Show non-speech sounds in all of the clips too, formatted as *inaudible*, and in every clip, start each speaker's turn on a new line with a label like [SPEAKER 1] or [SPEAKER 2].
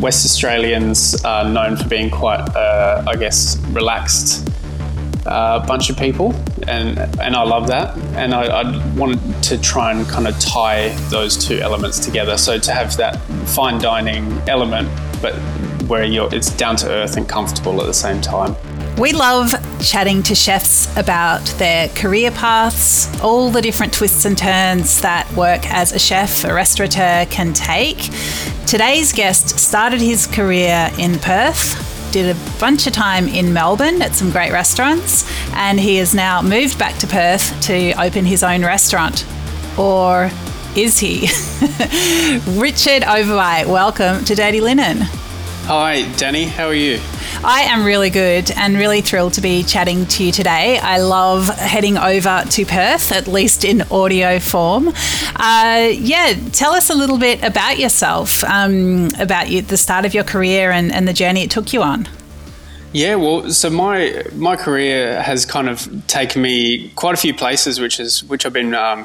[SPEAKER 1] West Australians are known for being quite, uh, I guess, relaxed uh, bunch of people, and and I love that. And I, I, wanted to try and kind of tie those two elements together. So to have that fine dining element, but where you're it's down to earth and comfortable at the same time.
[SPEAKER 2] We love chatting to chefs about their career paths, all the different twists and turns that work as a chef, a restaurateur can take. Today's guest started his career in Perth, did a bunch of time in Melbourne at some great restaurants, and he has now moved back to Perth to open his own restaurant. Or is he? *laughs* Richard Overbye, welcome to Dirty Linen.
[SPEAKER 1] Hi, Dani. How are you?
[SPEAKER 2] I am really good and really thrilled to be chatting to you today. I love heading over to Perth, at least in audio form. Uh, yeah, tell us a little bit about yourself, um, about you, the start of your career and, and the journey it took you on.
[SPEAKER 1] Yeah, well, so my my career has kind of taken me quite a few places, which is which I've been um,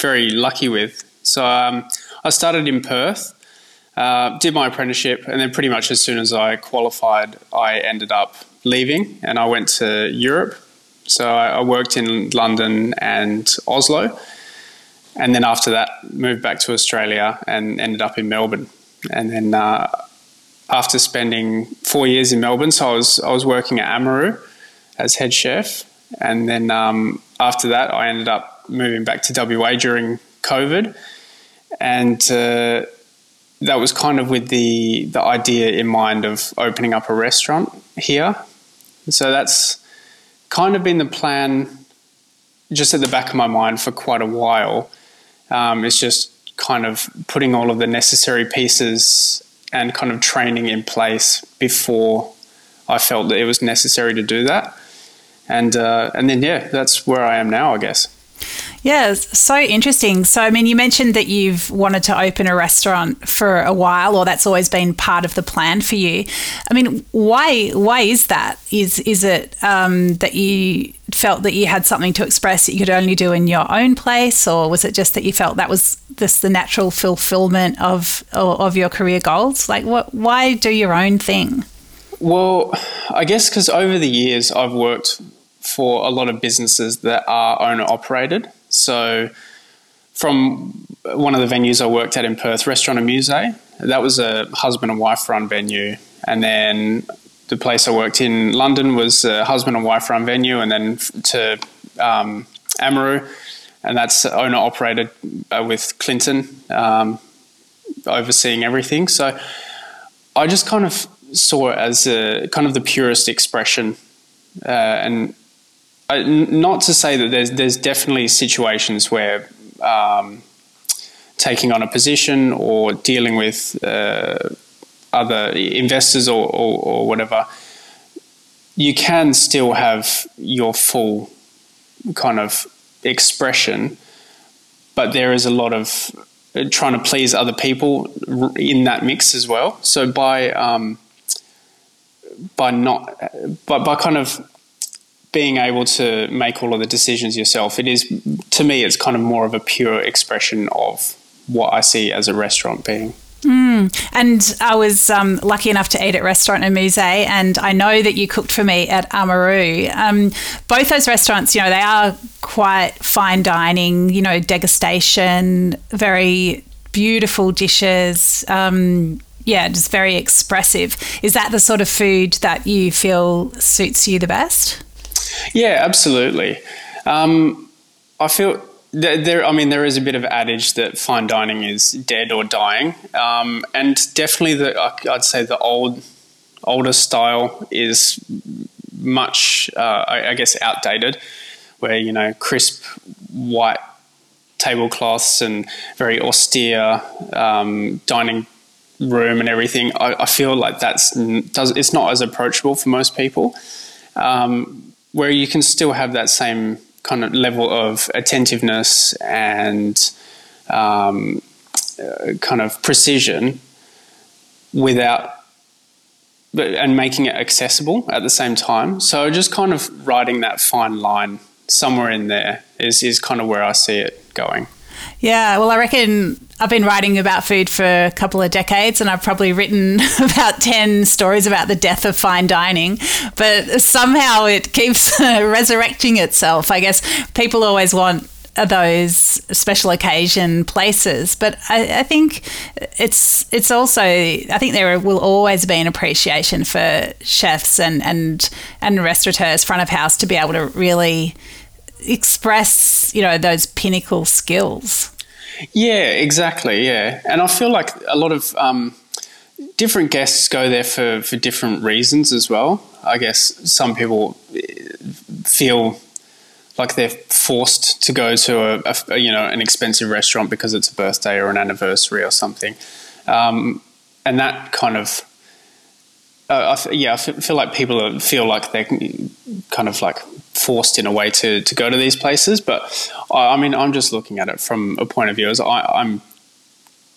[SPEAKER 1] very lucky with. So um, I started in Perth, uh, did my apprenticeship, and then pretty much as soon as I qualified, I ended up leaving and I went to Europe. So I, I worked in London and Oslo, and then after that, moved back to Australia and ended up in Melbourne. And then uh, after spending four years in Melbourne, so I was I was working at Amaru as head chef, and then um, after that, I ended up moving back to WA during COVID, and uh, that was kind of with the the idea in mind of opening up a restaurant here. So that's kind of been the plan, just at the back of my mind for quite a while. Um, it's just kind of putting all of the necessary pieces and kind of training in place before I felt that it was necessary to do that. And uh, and then yeah, that's where I am now, I guess.
[SPEAKER 2] Yeah, so interesting. So, I mean, you mentioned that you've wanted to open a restaurant for a while, or that's always been part of the plan for you. I mean, why? Why is that? Is is it um, that you felt that you had something to express that you could only do in your own place, or was it just that you felt that was this the natural fulfillment of of your career goals? Like, what? Why do your own thing?
[SPEAKER 1] Well, I guess because over the years I've worked for a lot of businesses that are owner operated. So, from one of the venues I worked at in Perth, Restaurant Amuse, that was a husband and wife run venue. And then the place I worked in London was a husband and wife run venue, and then to um, Amaru, and that's owner operated uh, with Clinton um, overseeing everything. So I just kind of saw it as a kind of the purest expression, uh, and uh, not to say that there's there's definitely situations where um, taking on a position or dealing with uh, other investors or, or, or, whatever, you can still have your full kind of expression, but there is a lot of uh, trying to please other people in that mix as well. So by um, by not by, by kind of being able to make all of the decisions yourself, it is to me, it's kind of more of a pure expression of what I see as a restaurant being.
[SPEAKER 2] Mm. And I was um, lucky enough to eat at Restaurant Amuse, and I know that you cooked for me at Amaru. Um, both those restaurants, you know, they are quite fine dining, you know, degustation, very beautiful dishes. Um, yeah, just very expressive. Is that the sort of food that you feel suits you the best?
[SPEAKER 1] Yeah, absolutely. Um, I feel there. I mean, there is a bit of adage that fine dining is dead or dying, um, and definitely the. I'd say the old, older style is much, uh, I, I guess, outdated. Where you know, crisp white tablecloths and very austere um, dining room and everything. I, I, feel like that's does it's not as approachable for most people. Um, where you can still have that same kind of level of attentiveness and um, uh, kind of precision without and making it accessible at the same time. So just kind of writing that fine line somewhere in there is, is kind of where I see it going.
[SPEAKER 2] Yeah, well, I reckon I've been writing about food for a couple of decades and I've probably written *laughs* about 10 stories about the death of fine dining, but somehow it keeps *laughs* resurrecting itself. I guess people always want those special occasion places. But I, I, think it's it's also I think there will always be an appreciation for chefs and and and restaurateurs front of house to be able to really express you know those pinnacle skills.
[SPEAKER 1] Yeah, exactly. Yeah, and I feel like a lot of um, different guests go there for for different reasons as well. I guess some people feel like they're forced to go to a, a, you know an expensive restaurant because it's a birthday or an anniversary or something, um, and that kind of uh, I f- yeah I f- feel like people feel like they're kind of like forced in a way to to go to these places, but I, I mean I'm just looking at it from a point of view as I, I'm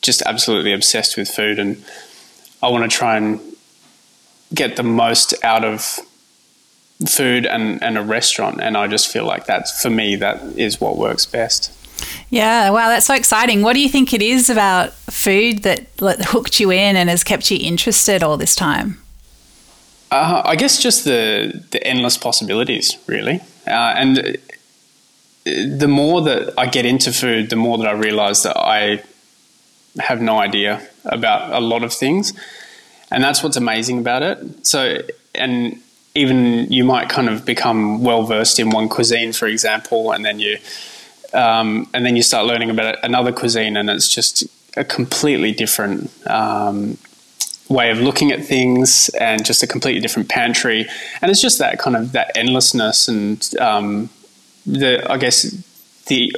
[SPEAKER 1] just absolutely obsessed with food and I want to try and get the most out of food and, and a restaurant. And I just feel like that's, for me, that is what works best.
[SPEAKER 2] Yeah, wow, that's so exciting. What do you think it is about food that, that hooked you in and has kept you interested all this time?
[SPEAKER 1] Uh, I guess just the the endless possibilities, really. Uh, and the more that I get into food, the more that I realize that I have no idea about a lot of things, and that's what's amazing about it. So, and even you might kind of become well versed in one cuisine, for example, and then you um, and then you start learning about another cuisine, and it's just a completely different um, way of looking at things, and just a completely different pantry, and it's just that kind of that endlessness and um, the I guess the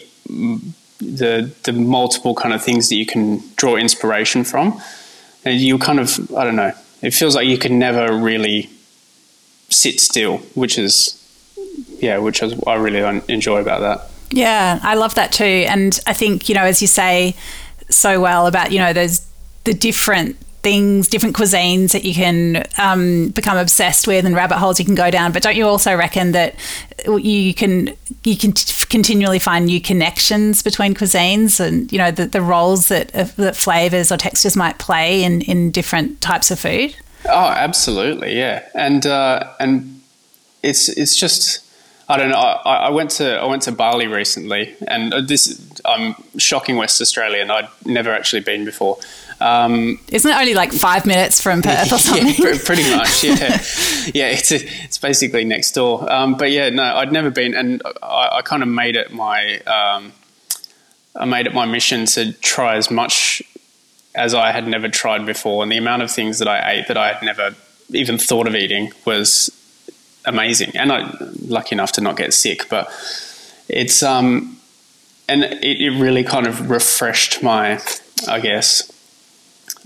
[SPEAKER 1] the the multiple kind of things that you can draw inspiration from, and you kind of I don't know. It feels like you can never really sit still, which is yeah, which is I really enjoy about that.
[SPEAKER 2] Yeah, I love that too, and I think you know, as you say so well about you know those the different things, different cuisines that you can um, become obsessed with and rabbit holes you can go down. But don't you also reckon that you can you can t- continually find new connections between cuisines and you know the, the roles that uh, that flavors or textures might play in in different types of food?
[SPEAKER 1] Oh, absolutely, yeah, and uh, and it's it's just I don't know. I, I, went to I went to Bali recently, and this I'm shocking West Australian. I'd never actually been before.
[SPEAKER 2] Um, Isn't it only like five minutes from *laughs* Perth or something?
[SPEAKER 1] Yeah, pretty *laughs* much. Yeah, yeah. It's a, it's basically next door. Um, but yeah, no, I'd never been, and I, I kind of made it my um, I made it my mission to try as much as I had never tried before, and the amount of things that I ate that I had never even thought of eating was amazing. And I lucky enough to not get sick, but it's um, and it, it really kind of refreshed my, I guess,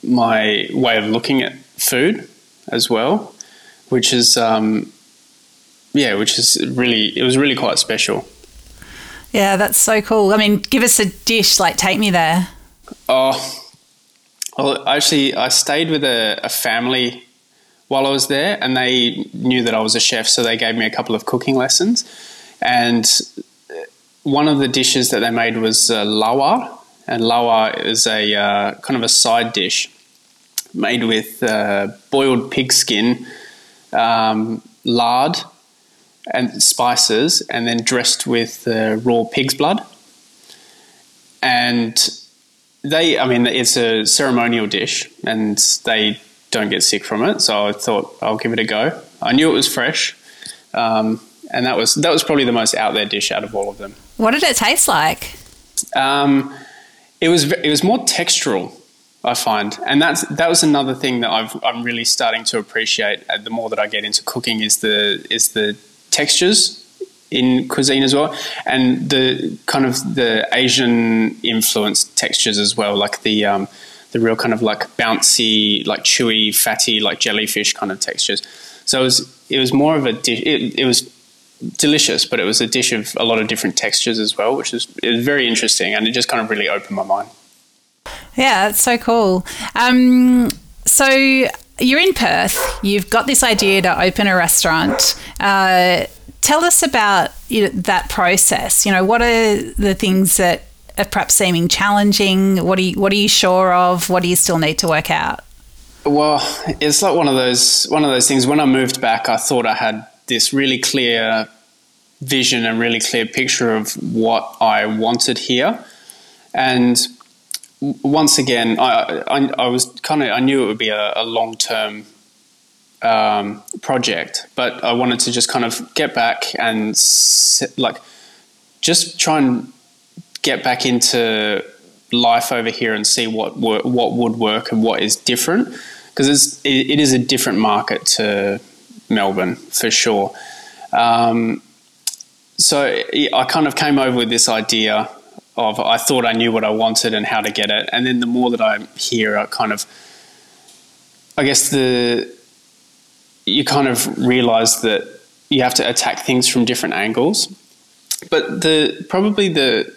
[SPEAKER 1] my way of looking at food as well, which is um, yeah, which is really it was really quite special.
[SPEAKER 2] Yeah, that's so cool. I mean, give us a dish, like take me there.
[SPEAKER 1] Oh, well, actually, I stayed with a, a, family while I was there, and they knew that I was a chef, so they gave me a couple of cooking lessons. And one of the dishes that they made was uh, lawar, and lawar is a uh, kind of a side dish made with uh, boiled pig skin, um, lard, and spices, and then dressed with uh, raw pig's blood. And they, I mean, it's a ceremonial dish, and they don't get sick from it. So I thought I'll give it a go. I knew it was fresh, um, and that was that was probably the most out there dish out of all of them.
[SPEAKER 2] What did it taste like?
[SPEAKER 1] Um, it was it was more textural, I find, and that's that was another thing that I've, I'm really starting to appreciate. Uh, the more that I get into cooking, is the is the textures in cuisine as well, and the kind of the Asian influenced textures as well, like the um, the real kind of like bouncy, like chewy, fatty, like jellyfish kind of textures. So it was it was more of a dish. It, it was delicious, but it was a dish of a lot of different textures as well, which is it was very interesting, and it just kind of really opened my mind.
[SPEAKER 2] Yeah, that's so cool. Um, so you're in Perth. You've got this idea to open a restaurant. Uh, tell us about you know, that process. You know, what are the things that are perhaps seeming challenging? What are you, what are you sure of? What do you still need to work out?
[SPEAKER 1] Well, it's like one of those one of those things. When I moved back, I thought I had this really clear vision and really clear picture of what I wanted here, and once again, I I, I was kind of I knew it would be a, a long term um, project, but I wanted to just kind of get back and like just try and get back into life over here and see what what would work and what is different. Because it, it is a different market to Melbourne for sure. Um, so I kind of came over with this idea of I thought I knew what I wanted and how to get it, and then the more that I'm here, I kind of I guess the you kind of realize that you have to attack things from different angles. But the probably the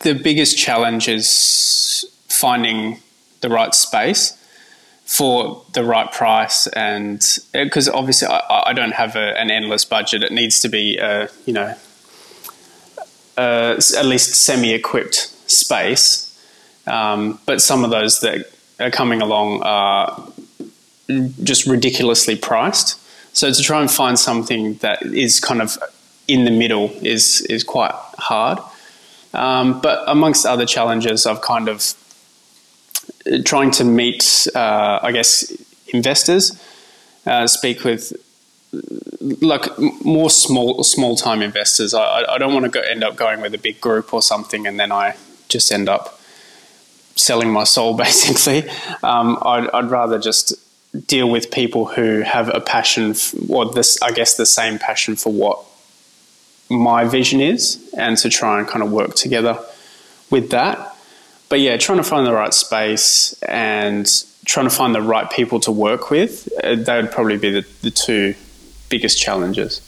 [SPEAKER 1] the biggest challenge is finding the right space for the right price and because obviously I, I, don't have a, an endless budget it needs to be a, you know a, at least semi-equipped space um, but some of those that are coming along are just ridiculously priced. So to try and find something that is kind of in the middle is is quite hard. Um, but amongst other challenges, I've kind of uh, trying to meet, uh, I guess, investors, uh, speak with like more small small time investors. I, I don't want to go, end up going with a big group or something, and then I just end up selling my soul. *laughs* Basically, um, I'd, I'd rather just deal with people who have a passion, or this, I guess, the same passion for what my vision is, and to try and kind of work together with that. But yeah, trying to find the right space and trying to find the right people to work with, uh, that would probably be the, the two biggest challenges.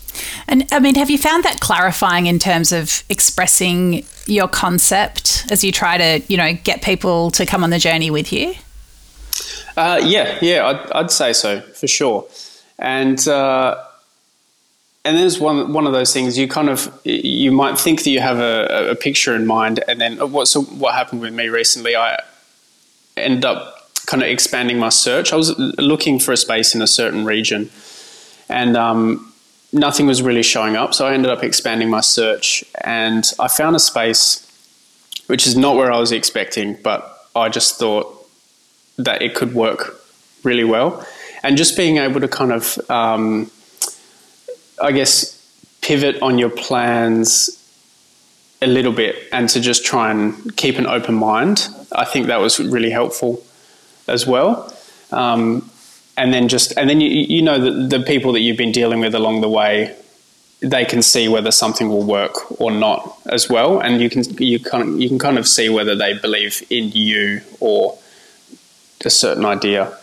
[SPEAKER 2] And I mean, have you found that clarifying in terms of expressing your concept as you try to, you know, get people to come on the journey with you?
[SPEAKER 1] Uh, yeah, yeah, I'd, I'd, say so for sure. And uh, and there's one one of those things you kind of you might think that you have a, a picture in mind, and then what so what happened with me recently? I ended up kind of expanding my search. I was looking for a space in a certain region, and um, nothing was really showing up. So I ended up expanding my search, and I found a space which is not where I was expecting, but I just thought that it could work really well. And just being able to kind of, um, I guess, pivot on your plans a little bit and to just try and keep an open mind, I think that was really helpful as well. Um, and then just and then you you know the, the people that you've been dealing with along the way they can see whether something will work or not as well and you can you can you can kind of see whether they believe in you or a certain idea.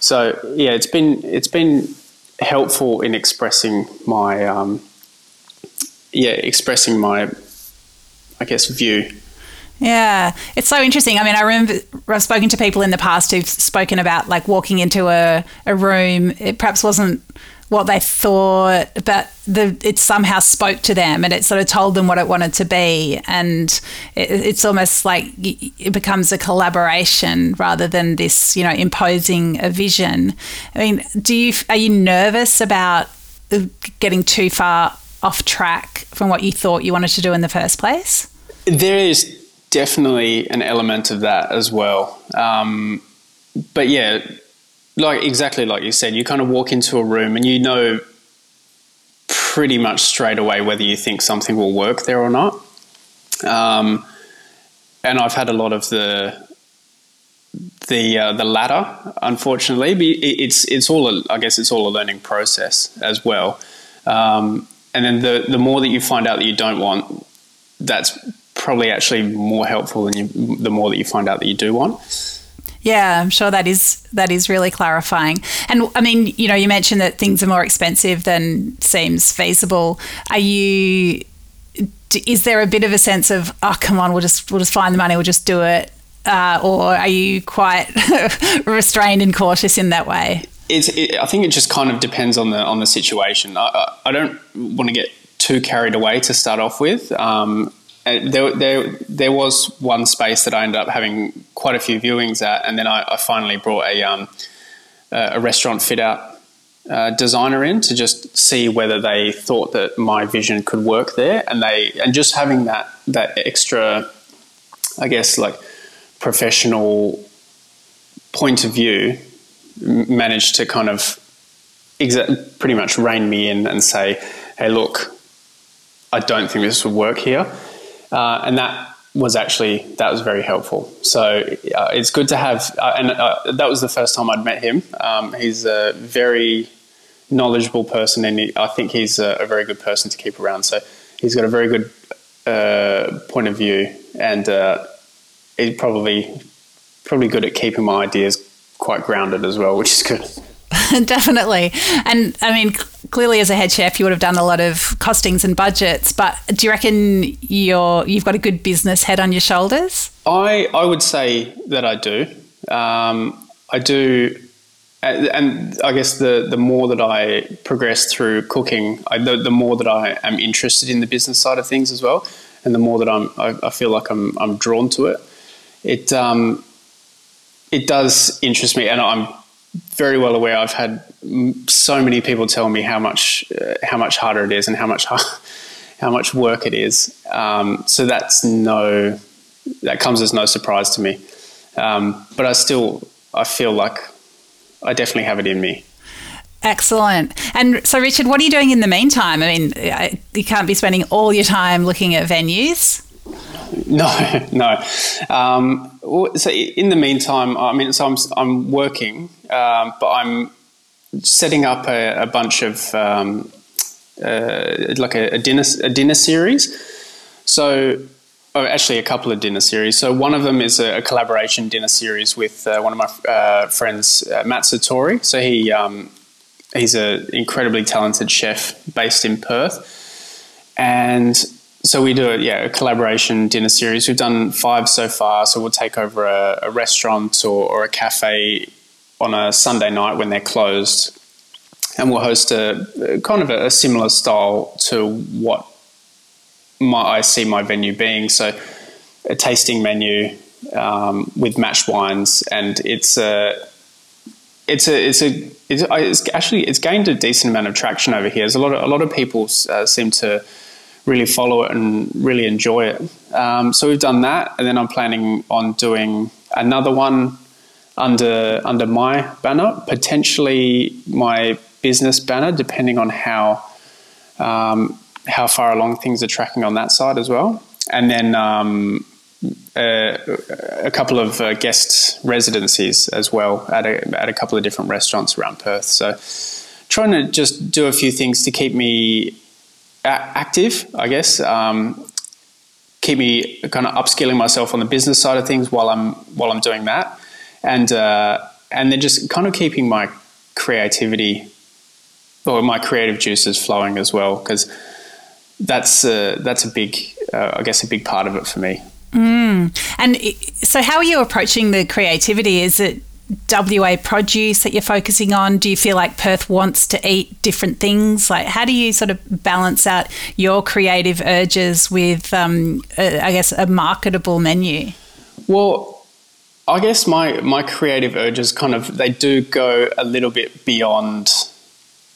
[SPEAKER 1] So yeah, it's been it's been helpful in expressing my um, yeah expressing my I guess view.
[SPEAKER 2] Yeah, it's so interesting. I mean, I remember I've spoken to people in the past who've spoken about like walking into a, a room. It perhaps wasn't what they thought, but the it somehow spoke to them and it sort of told them what it wanted to be, and it, it's almost like it becomes a collaboration rather than this, you know, imposing a vision. I mean, do you are you nervous about getting too far off track from what you thought you wanted to do in the first place?
[SPEAKER 1] There is definitely an element of that as well, um, but yeah like exactly like you said, you kind of walk into a room and you know pretty much straight away whether you think something will work there or not. Um, and I've had a lot of the the uh, the latter, unfortunately. But It's it's all a, I guess it's all a learning process as well. Um, and then the the more that you find out that you don't want, that's probably actually more helpful than you, the more that you find out that you do want.
[SPEAKER 2] Yeah, I'm sure that is that is really clarifying. And I mean, you know, you mentioned that things are more expensive than seems feasible. Are you? Is there a bit of a sense of oh, come on, we'll just we'll just find the money, we'll just do it, uh, or are you quite *laughs* restrained and cautious in that way?
[SPEAKER 1] It's. It, I think it just kind of depends on the on the situation. I, I don't want to get too carried away to start off with. Um, there, there, there was one space that I ended up having quite a few viewings at, and then I, I finally brought a um, a restaurant fit out uh, designer in to just see whether they thought that my vision could work there, and they and just having that that extra, I guess, like professional point of view managed to kind of exa- pretty much rein me in and say, "Hey, look, I don't think this would work here," uh, and that was actually that was very helpful. So uh, it's good to have, uh, and uh, that was the first time I'd met him. Um, he's a very knowledgeable person, and he, I think he's a, a, very good person to keep around. So he's got a very good uh, point of view, and uh, he's probably probably good at keeping my ideas quite grounded as well, which is good. *laughs*
[SPEAKER 2] Definitely. And I mean, clearly as a head chef, you would have done a lot of costings and budgets, but do you reckon you're, you've got a good business head on your shoulders?
[SPEAKER 1] I, I would say that I do. Um, I do. And I guess the, the more that I progress through cooking, I, the, the more that I am interested in the business side of things as well, and the more that I'm, I, I feel like I'm, I'm drawn to it. It um, it does interest me, and I'm very well aware. I've had so many people tell me how much uh, how much harder it is and how much *laughs* how much work it is. Um, so that's no that comes as no surprise to me. Um, but I still I feel like I definitely have it in me.
[SPEAKER 2] Excellent. And so, Richard, what are you doing in the meantime? I mean, you can't be spending all your time looking at venues.
[SPEAKER 1] No, *laughs* no. Um, so in the meantime, I mean, so I'm, I'm working, um, but I'm setting up a, a bunch of um, uh, like a, a, dinner a dinner series. So oh, actually, a couple of dinner series. So one of them is a, a collaboration dinner series with uh, one of my uh, friends, uh, Matt Satori. So he um, he's an incredibly talented chef based in Perth, and so we do a, yeah, a collaboration dinner series. We've done five so far. So we'll take over a, a restaurant or, or, a cafe on a Sunday night when they're closed, and we'll host a, kind of a, a, similar style to what my, I see my venue being. So a tasting menu um, with matched wines, and it's a it's a it's a it's, it's, actually it's gained a decent amount of traction over here. There's a lot of a lot of people uh, seem to really follow it and really enjoy it. Um, so we've done that, and then I'm planning on doing another one under under my banner, potentially my business banner, depending on how um, how far along things are tracking on that side as well. And then um, a, couple of uh, guest residencies as well at a, at a couple of different restaurants around Perth. So trying to just do a few things to keep me active, I guess. Um, keep me kind of upskilling myself on the business side of things while I'm while I'm doing that, and uh, and then just kind of keeping my creativity or my creative juices flowing as well because that's a, that's a big uh, I guess a big part of it for me.
[SPEAKER 2] Mm. And so, how are you approaching the creativity? Is it WA produce that you're focusing on? Do you feel like Perth wants to eat different things? Like, how do you sort of balance out your creative urges with, um, a, I guess, a marketable menu?
[SPEAKER 1] Well, I guess my my creative urges kind of they do go a little bit beyond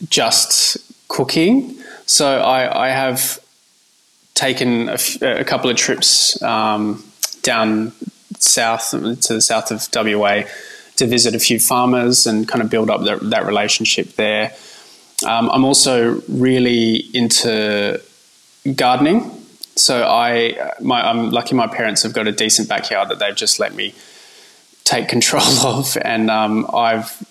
[SPEAKER 1] just cooking. So I, I have taken a, f- a couple of trips um, down south to the south of WA to visit a few farmers and kind of build up that, that relationship there. Um, I'm also really into gardening. So I, my, I'm lucky my parents have got a decent backyard that they've just let me take control *laughs* of, and um, I've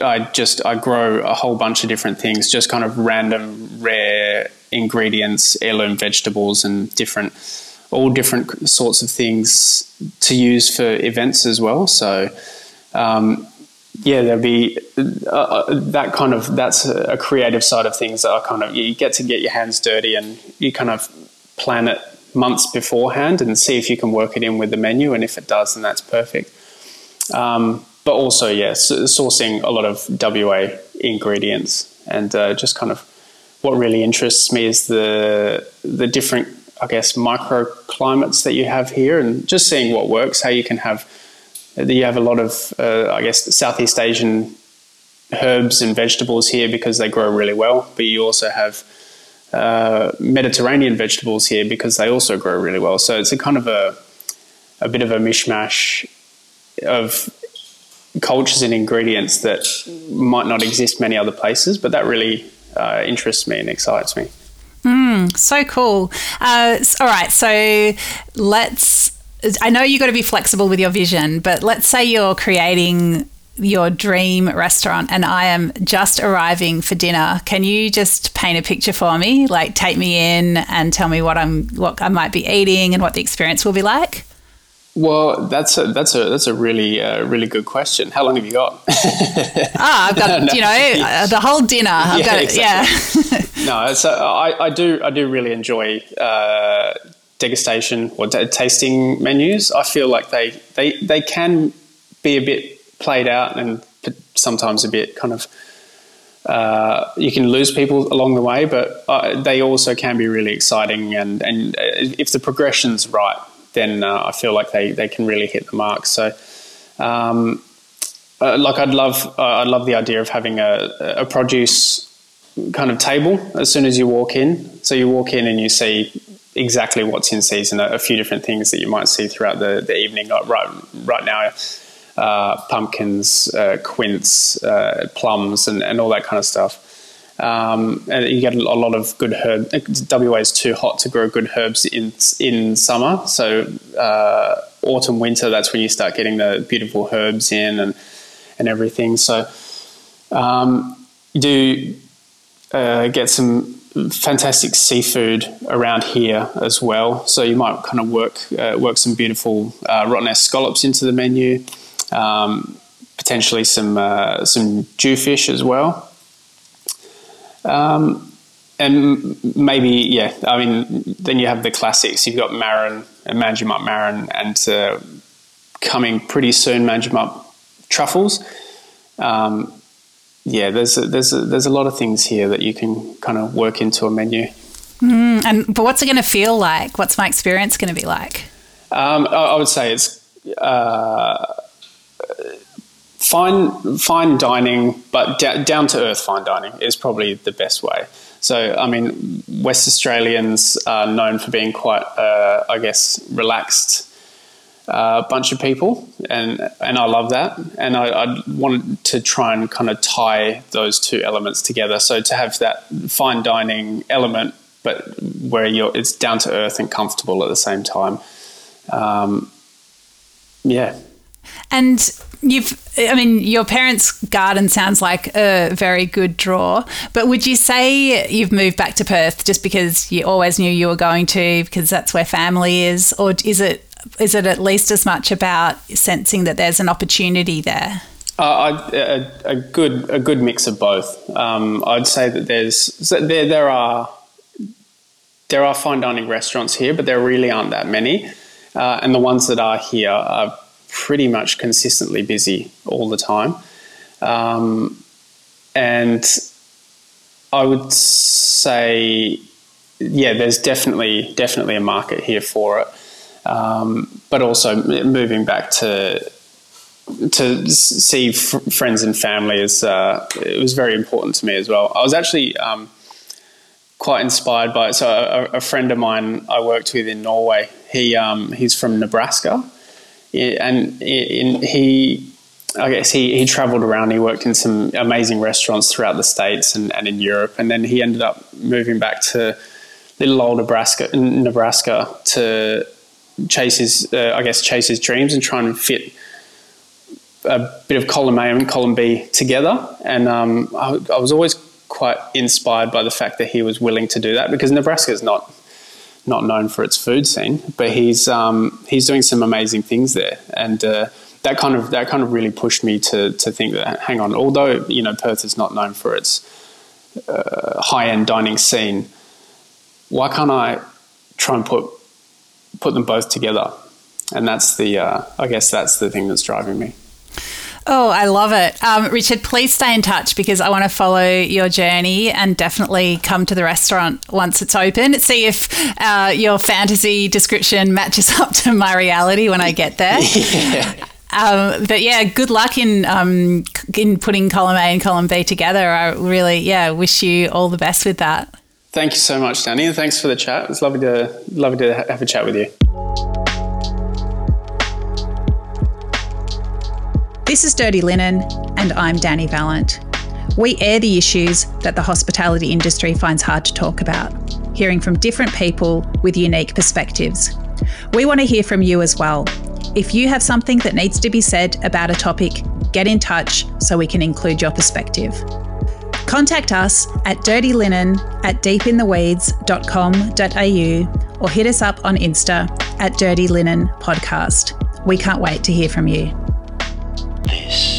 [SPEAKER 1] I just I grow a whole bunch of different things, just kind of random rare ingredients, heirloom vegetables, and different all different sorts of things to use for events as well. So um, yeah, there'll be uh, uh, that kind of that's a creative side of things that are kind of you get to get your hands dirty and you kind of plan it months beforehand and see if you can work it in with the menu and if it does then that's perfect. Um, but also, yes, yeah, sourcing a lot of WA ingredients and uh, just kind of what really interests me is the the different I guess, microclimates that you have here, and just seeing what works. How you can have you have a lot of, uh, I guess, Southeast Asian herbs and vegetables here because they grow really well, but you also have uh, Mediterranean vegetables here because they also grow really well. So it's a kind of a a bit of a mishmash of cultures and ingredients that might not exist many other places, but that really uh, interests me and excites me.
[SPEAKER 2] Mm, so cool. Uh, all right, so let's. I know you've got to be flexible with your vision, but let's say you're creating your dream restaurant and I am just arriving for dinner. Can you just paint a picture for me? Like take me in and tell me what I'm what I might be eating and what the experience will be like?
[SPEAKER 1] Well, that's a that's a that's a really uh, really good question. How long have you got?
[SPEAKER 2] ah, I've got *laughs* no, you know uh, the whole dinner. I've yeah, got it.
[SPEAKER 1] Exactly. Yeah. *laughs* no, so I, I do I do really enjoy uh, degustation or t- tasting menus. I feel like they they they can be a bit played out and sometimes a bit kind of. Uh, you can lose people along the way, but uh, they also can be really exciting. And, and uh, if the progression's right, then uh, I feel like they, they can really hit the mark. So, um, uh, like I'd love uh, I'd love the idea of having a, a produce kind of table as soon as you walk in. So you walk in and you see exactly what's in season. A, a few different things that you might see throughout the, the evening. Like right right now, uh, pumpkins, uh, quince, uh, plums, and, and all that kind of stuff. Um, and you get a lot of good herbs. WA is too hot to grow good herbs in in summer, so uh, autumn winter that's when you start getting the beautiful herbs in and and everything. So um, you do uh, get some fantastic seafood around here as well. So you might kind of work uh, work some beautiful uh, rottnest scallops into the menu, um, potentially some uh, some jewfish as well. Um, and maybe, yeah, I mean, then you have the classics. You've got Marron and Manjimup Marron, and uh, coming pretty soon, Manjimup truffles. Um, yeah, there's a, there's a, there's a lot of things here that you can kind of work into a menu.
[SPEAKER 2] Mm, and but what's it going to feel like? What's my experience going to be like?
[SPEAKER 1] Um, I, I, would say it's uh, fine fine dining, but d- down to earth fine dining is probably the best way. So, I mean, West Australians are known for being quite, uh, I guess, relaxed uh, bunch of people, and and I love that. And I, I wanted to try and kind of tie those two elements together. So to have that fine dining element, but where you're it's down to earth and comfortable at the same time. Um, yeah.
[SPEAKER 2] And you've i mean your parents garden sounds like a very good draw but would you say you've moved back to perth just because you always knew you were going to because that's where family is or is it is it at least as much about sensing that there's an opportunity there
[SPEAKER 1] uh, I, a, a, good a good mix of both. Um, I'd say that there's there there are there are fine dining restaurants here, but there really aren't that many, uh, and the ones that are here are pretty much consistently busy all the time. Um, and I would say, yeah, there's definitely definitely a market here for it. Um, but also moving back to to see f- friends and family is uh, it was very important to me as well. I was actually um, quite inspired by it. So a, a, friend of mine I worked with in Norway, he um, he's from Nebraska, and in, he I guess he, he traveled around. He worked in some amazing restaurants throughout the states and, and in Europe, and then he ended up moving back to little old Nebraska, Nebraska to chase his, uh, I guess, chase his dreams and try and fit a bit of column A and column B together. And um, I, I was always quite inspired by the fact that he was willing to do that because Nebraska is not not known for its food scene, but he's um, he's doing some amazing things there, and uh, that kind of that kind of really pushed me to to think that hang on, although you know Perth is not known for its uh, high end dining scene, why can't I try and put put them both together? And that's the uh, I guess that's the thing that's driving me.
[SPEAKER 2] Oh, I love it. Um, Richard, please stay in touch because I want to follow your journey and definitely come to the restaurant once it's open. See if uh, your fantasy description matches *laughs* up to my reality when I get there. *laughs* yeah. Um, but yeah, good luck in um, in putting column A and column B together. I really, yeah, wish you all the best with that.
[SPEAKER 1] Thank you so much, Dani, and thanks for the chat. It's lovely to lovely to have a chat with you.
[SPEAKER 2] This is Dirty Linen, and I'm Dani Valent. We air the issues that the hospitality industry finds hard to talk about, hearing from different people with unique perspectives. We want to hear from you as well. If you have something that needs to be said about a topic, get in touch so we can include your perspective. Contact us at dirtylinen at deepintheweeds.com.au or hit us up on Insta at Dirty Linen Podcast. We can't wait to hear from you. This